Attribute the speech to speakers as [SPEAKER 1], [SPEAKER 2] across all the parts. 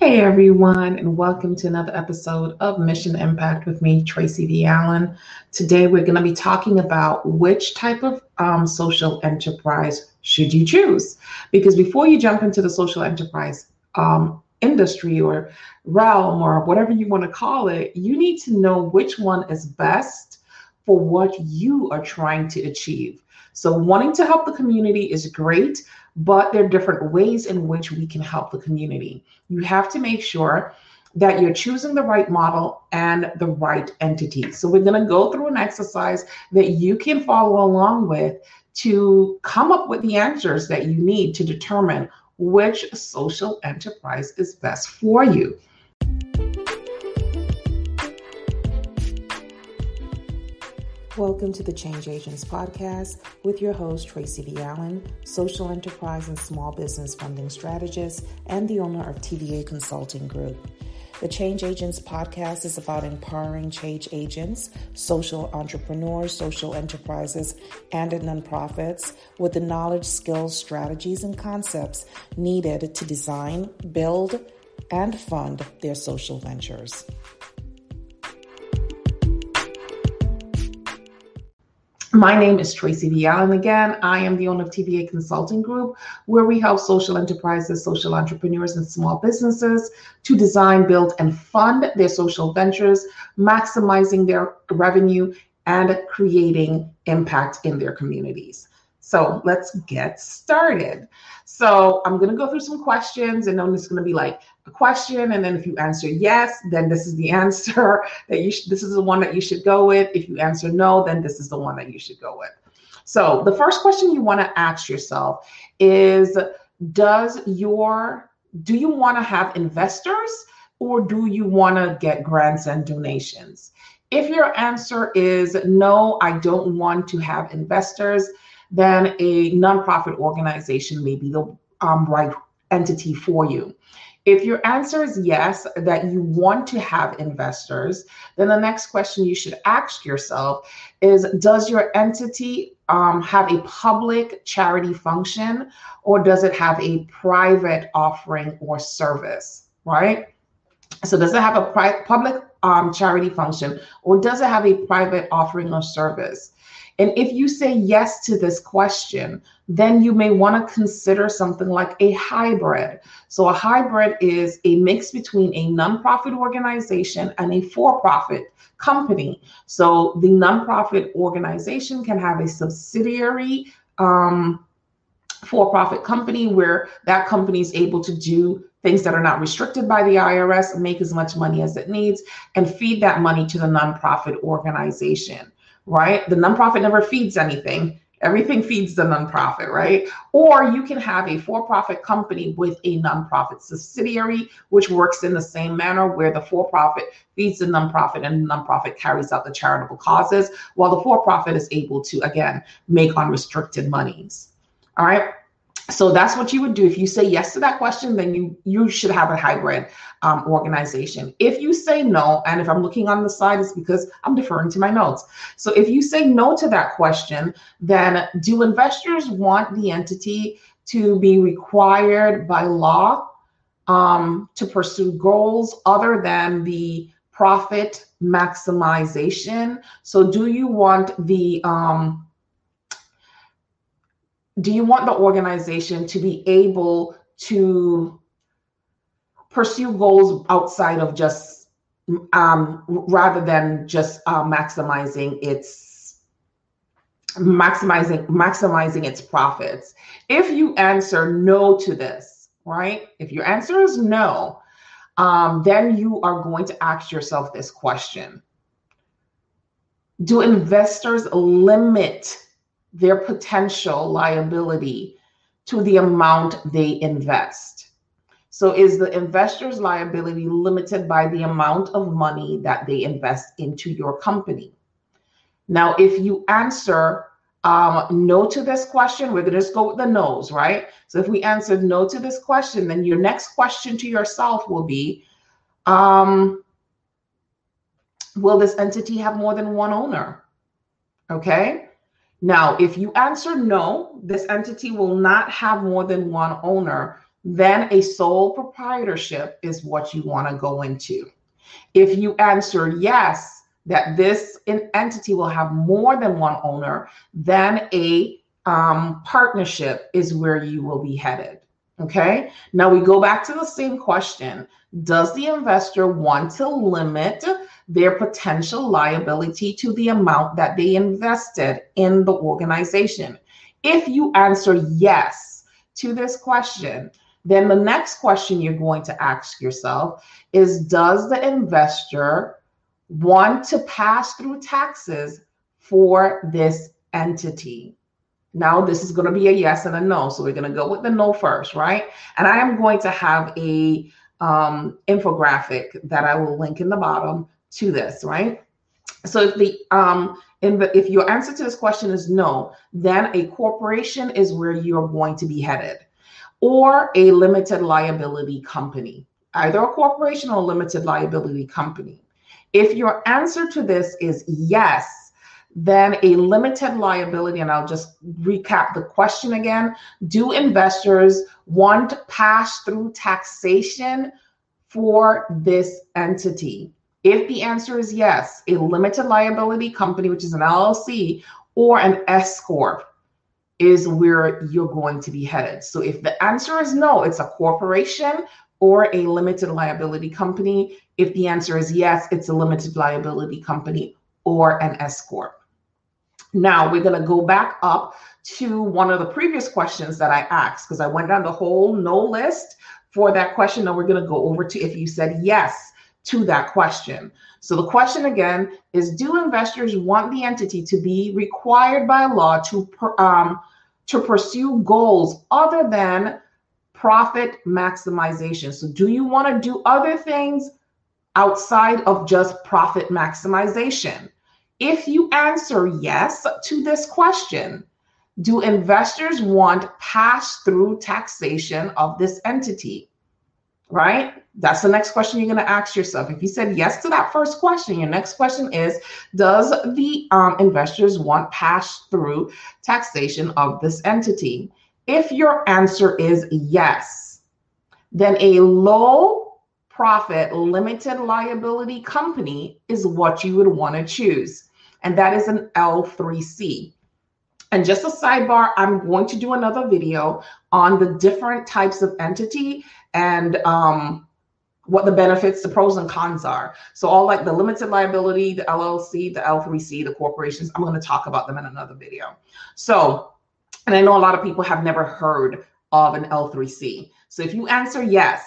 [SPEAKER 1] Hey everyone, and welcome to another episode of Mission Impact with me, Tracy V. Allen. Today we're going to be talking about which type of um, social enterprise should you choose. Because before you jump into the social enterprise um, industry or realm or whatever you want to call it, you need to know which one is best for what you are trying to achieve. So, wanting to help the community is great, but there are different ways in which we can help the community. You have to make sure that you're choosing the right model and the right entity. So, we're going to go through an exercise that you can follow along with to come up with the answers that you need to determine which social enterprise is best for you. Welcome to the Change Agents Podcast with your host, Tracy V. Allen, social enterprise and small business funding strategist and the owner of TVA Consulting Group. The Change Agents podcast is about empowering change agents, social entrepreneurs, social enterprises, and nonprofits with the knowledge, skills, strategies, and concepts needed to design, build, and fund their social ventures. My name is Tracy V. Allen again. I am the owner of TVA Consulting Group, where we help social enterprises, social entrepreneurs, and small businesses to design, build, and fund their social ventures, maximizing their revenue and creating impact in their communities. So let's get started. So I'm going to go through some questions, and then it's going to be like a question, and then if you answer yes, then this is the answer that you. Sh- this is the one that you should go with. If you answer no, then this is the one that you should go with. So the first question you want to ask yourself is: Does your do you want to have investors or do you want to get grants and donations? If your answer is no, I don't want to have investors, then a nonprofit organization may be the um, right entity for you. If your answer is yes, that you want to have investors, then the next question you should ask yourself is Does your entity um, have a public charity function or does it have a private offering or service? Right? So, does it have a pri- public um, charity function or does it have a private offering or service? And if you say yes to this question, then you may want to consider something like a hybrid. So, a hybrid is a mix between a nonprofit organization and a for profit company. So, the nonprofit organization can have a subsidiary um, for profit company where that company is able to do things that are not restricted by the IRS, make as much money as it needs, and feed that money to the nonprofit organization right? The nonprofit never feeds anything. Everything feeds the nonprofit, right? Or you can have a for profit company with a nonprofit subsidiary, which works in the same manner where the for profit feeds the nonprofit and the nonprofit carries out the charitable causes, while the for profit is able to, again, make unrestricted monies. All right so that's what you would do. If you say yes to that question then you you should have a hybrid um, organization. If you say no and if i'm looking on the side it's because i'm deferring to my notes. So if you say no to that question then do investors want the entity to be required by law um, to pursue goals other than the profit maximization? So do you want the um, do you want the organization to be able to pursue goals outside of just um, rather than just uh, maximizing its maximizing maximizing its profits? If you answer no to this right? If your answer is no um, then you are going to ask yourself this question. Do investors limit their potential liability to the amount they invest. So, is the investor's liability limited by the amount of money that they invest into your company? Now, if you answer um, no to this question, we're going to just go with the no's, right? So, if we answered no to this question, then your next question to yourself will be um, Will this entity have more than one owner? Okay. Now, if you answer no, this entity will not have more than one owner, then a sole proprietorship is what you want to go into. If you answer yes, that this entity will have more than one owner, then a um, partnership is where you will be headed. Okay. Now we go back to the same question Does the investor want to limit their potential liability to the amount that they invested in the organization? If you answer yes to this question, then the next question you're going to ask yourself is Does the investor want to pass through taxes for this entity? Now, this is going to be a yes and a no. So we're going to go with the no first, right? And I am going to have a um, infographic that I will link in the bottom to this, right? So if the um, in the, if your answer to this question is no, then a corporation is where you're going to be headed, or a limited liability company, either a corporation or a limited liability company. If your answer to this is yes, then a limited liability, and I'll just recap the question again. Do investors want pass through taxation for this entity? If the answer is yes, a limited liability company, which is an LLC, or an S Corp, is where you're going to be headed. So if the answer is no, it's a corporation or a limited liability company. If the answer is yes, it's a limited liability company or an S Corp. Now we're going to go back up to one of the previous questions that I asked because I went down the whole no list for that question. Now we're going to go over to if you said yes to that question. So the question again is do investors want the entity to be required by law to um, to pursue goals other than profit maximization? So do you want to do other things outside of just profit maximization? If you answer yes to this question, do investors want pass through taxation of this entity? Right? That's the next question you're going to ask yourself. If you said yes to that first question, your next question is Does the um, investors want pass through taxation of this entity? If your answer is yes, then a low profit limited liability company is what you would want to choose and that is an L3C. And just a sidebar, I'm going to do another video on the different types of entity and um, what the benefits, the pros and cons are. So all like the limited liability, the LLC, the L3C, the corporations, I'm going to talk about them in another video. So, and I know a lot of people have never heard of an L3C. So if you answer yes,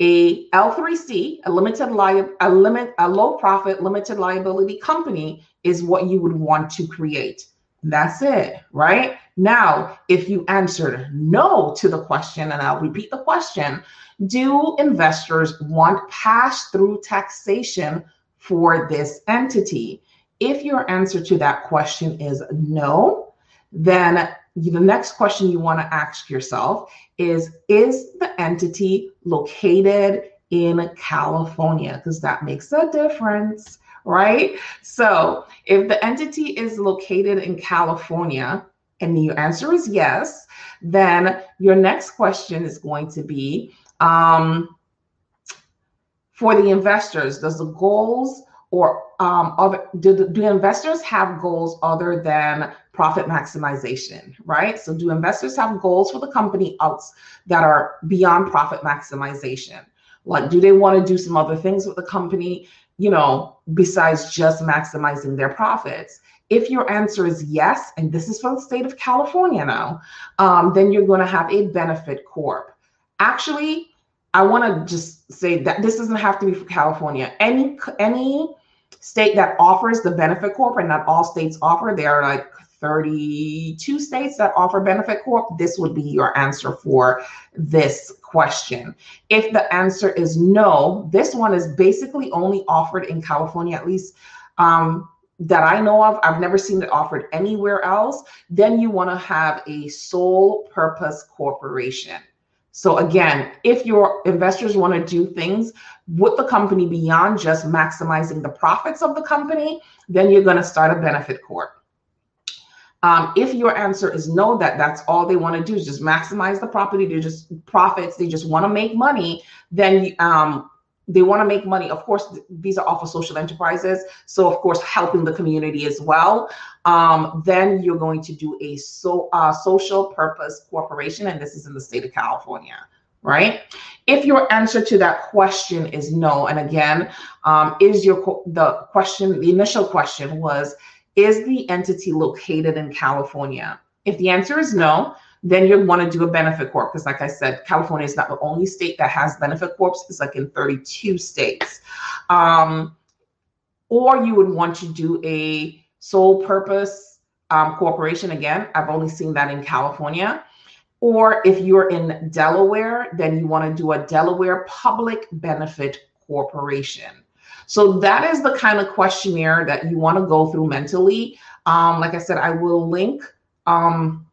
[SPEAKER 1] a L3C, a limited li- a limit, a low profit limited liability company is what you would want to create. That's it, right? Now, if you answered no to the question, and I'll repeat the question Do investors want pass through taxation for this entity? If your answer to that question is no, then the next question you want to ask yourself is Is the entity located in California? Because that makes a difference right? So if the entity is located in California and the answer is yes, then your next question is going to be um, for the investors, does the goals or um, other, do, do investors have goals other than profit maximization, right? So do investors have goals for the company outs that are beyond profit maximization? Like, do they want to do some other things with the company? You know, besides just maximizing their profits? If your answer is yes, and this is from the state of California now, um, then you're going to have a benefit corp. Actually, I want to just say that this doesn't have to be for California. Any any state that offers the benefit corp, and not all states offer, there are like 32 states that offer benefit corp. This would be your answer for this question. If the answer is no, this one is basically only offered in California, at least um, that I know of. I've never seen it offered anywhere else. Then you want to have a sole purpose corporation. So again, if your investors want to do things with the company beyond just maximizing the profits of the company, then you're going to start a benefit corp. Um, if your answer is no, that that's all they want to do is just maximize the property, they just profits, they just want to make money, then um, they want to make money. Of course, these are all for social enterprises. So, of course, helping the community as well. Um, then you're going to do a so uh, social purpose corporation, and this is in the state of California, right? If your answer to that question is no, and again, um, is your the question the initial question was is the entity located in California? If the answer is no, then you want to do a benefit corp because like i said california is not the only state that has benefit corps. It's like in 32 states. Um, or you would want to do a sole purpose um, corporation. Again i've only seen that in california. Or if you're in delaware then you want to do a delaware public benefit corporation so that is the kind of questionnaire that you want to go through mentally. Um, like i said i will link um,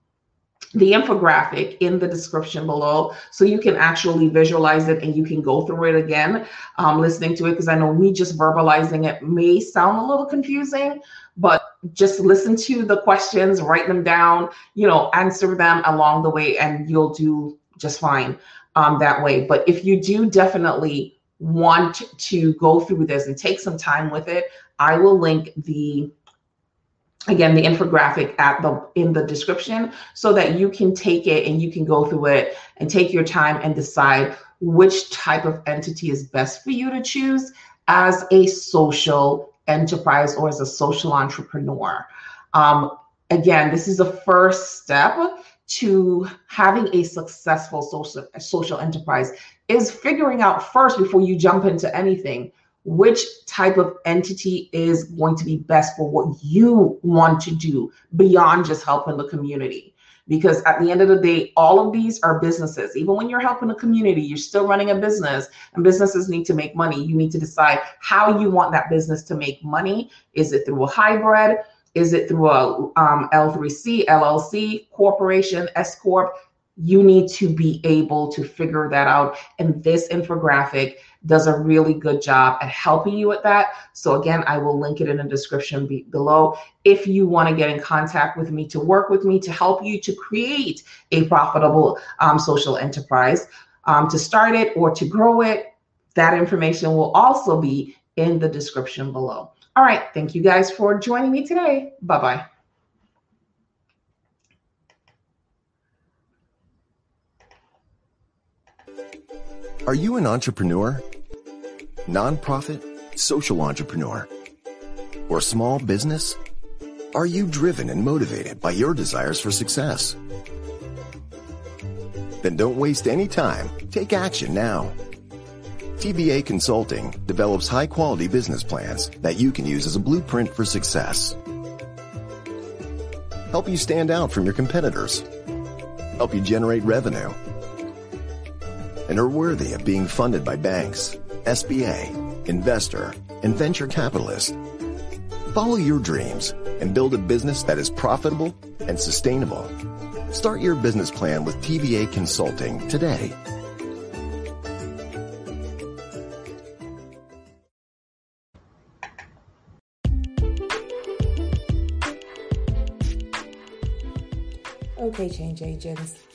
[SPEAKER 1] the infographic in the description below so you can actually visualize it and you can go through it again um, listening to it because i know me just verbalizing it may sound a little confusing but just listen to the questions write them down you know answer them along the way and you'll do just fine um, that way. But if you do definitely want to go through this and take some time with it i will link the again the infographic at the in the description so that you can take it and you can go through it and take your time and decide which type of entity is best for you to choose as a social enterprise or as a social entrepreneur. Um, again this is the first step to having a successful social social enterprise is figuring out first before you jump into anything which type of entity is going to be best for what you want to do beyond just helping the community. Because at the end of the day, all of these are businesses. Even when you're helping a community, you're still running a business, and businesses need to make money. You need to decide how you want that business to make money. Is it through a hybrid? Is it through a um, L3C, LLC, corporation, S Corp? You need to be able to figure that out. And this infographic does a really good job at helping you with that. So again, I will link it in the description be- below. If you want to get in contact with me to work with me to help you to create a profitable um, social enterprise, um, to start it or to grow it, that information will also be in the description below. All right. Thank you guys for joining me today. Bye bye.
[SPEAKER 2] Are you an entrepreneur? Nonprofit? Social entrepreneur? Or small business? Are you driven and motivated by your desires for success? Then don't waste any time. Take action now. TVA Consulting develops high quality business plans that you can use as a blueprint for success. Help you stand out from your competitors. Help you generate revenue and are worthy of being funded by banks, SBA, investor, and venture capitalist. Follow your dreams and build a business that is profitable and sustainable. Start your business plan with TVA Consulting today.
[SPEAKER 1] Okay, change agents.